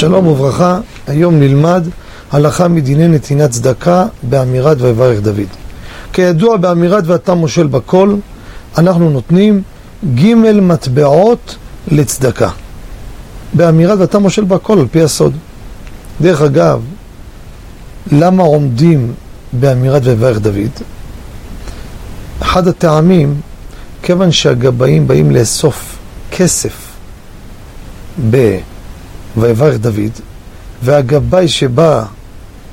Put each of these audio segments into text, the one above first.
שלום וברכה, היום נלמד הלכה מדיני נתינת צדקה באמירת ויברך דוד. כידוע באמירת ואתה מושל בכל, אנחנו נותנים ג' מטבעות לצדקה. באמירת ואתה מושל בכל על פי הסוד. דרך אגב, למה עומדים באמירת ויברך דוד? אחד הטעמים, כיוון שהגבאים באים לאסוף כסף ב... ויברך דוד, והגבאי שבא,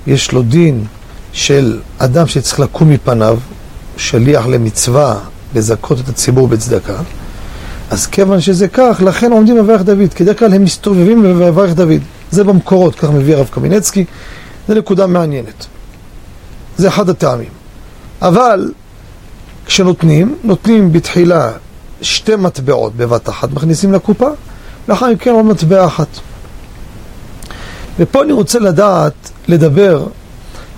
יש לו דין של אדם שצריך לקום מפניו, שליח למצווה, לזכות את הציבור בצדקה, אז כיוון שזה כך, לכן עומדים ויברך דוד, כי דרך כלל הם מסתובבים ויברך דוד. זה במקורות, כך מביא הרב קמינצקי, זו נקודה מעניינת. זה אחד הטעמים. אבל כשנותנים, נותנים בתחילה שתי מטבעות בבת אחת, מכניסים לקופה, לאחר מכן עוד מטבע אחת. ופה אני רוצה לדעת, לדבר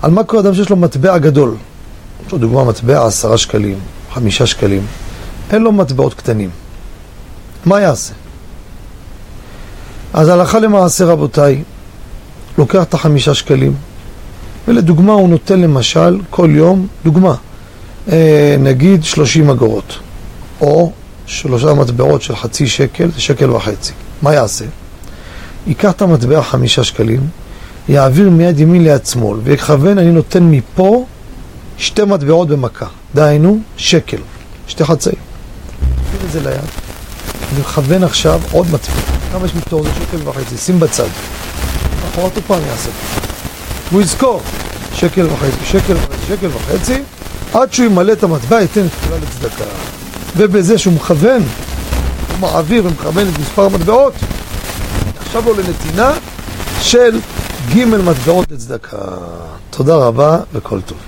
על מה קורה אדם שיש לו מטבע גדול. יש לו דוגמה מטבע עשרה שקלים, חמישה שקלים. אין לו מטבעות קטנים. מה יעשה? אז הלכה למעשה רבותיי, לוקח את החמישה שקלים, ולדוגמה הוא נותן למשל כל יום, דוגמה, אה, נגיד שלושים אגורות, או שלושה מטבעות של חצי שקל, שקל וחצי. מה יעשה? ייקח את המטבע חמישה שקלים, יעביר מיד ימין ליד שמאל, ויכוון, אני נותן מפה שתי מטבעות במכה. דהיינו, שקל, שתי חצאים. שים את זה ליד. אני מכוון עכשיו עוד מטבע. כמה יש מתור? זה שקל וחצי, שים בצד. אחרת עוד פעם יעשה. הוא יזכור, שקל וחצי, שקל וחצי, שקל וחצי, עד שהוא ימלא את המטבע, ייתן את כולה לצדקה. ובזה שהוא מכוון, הוא מעביר ומכוון את מספר המטבעות, עכשיו לו לנתינה של ג' מטבעות לצדקה. תודה רבה וכל טוב.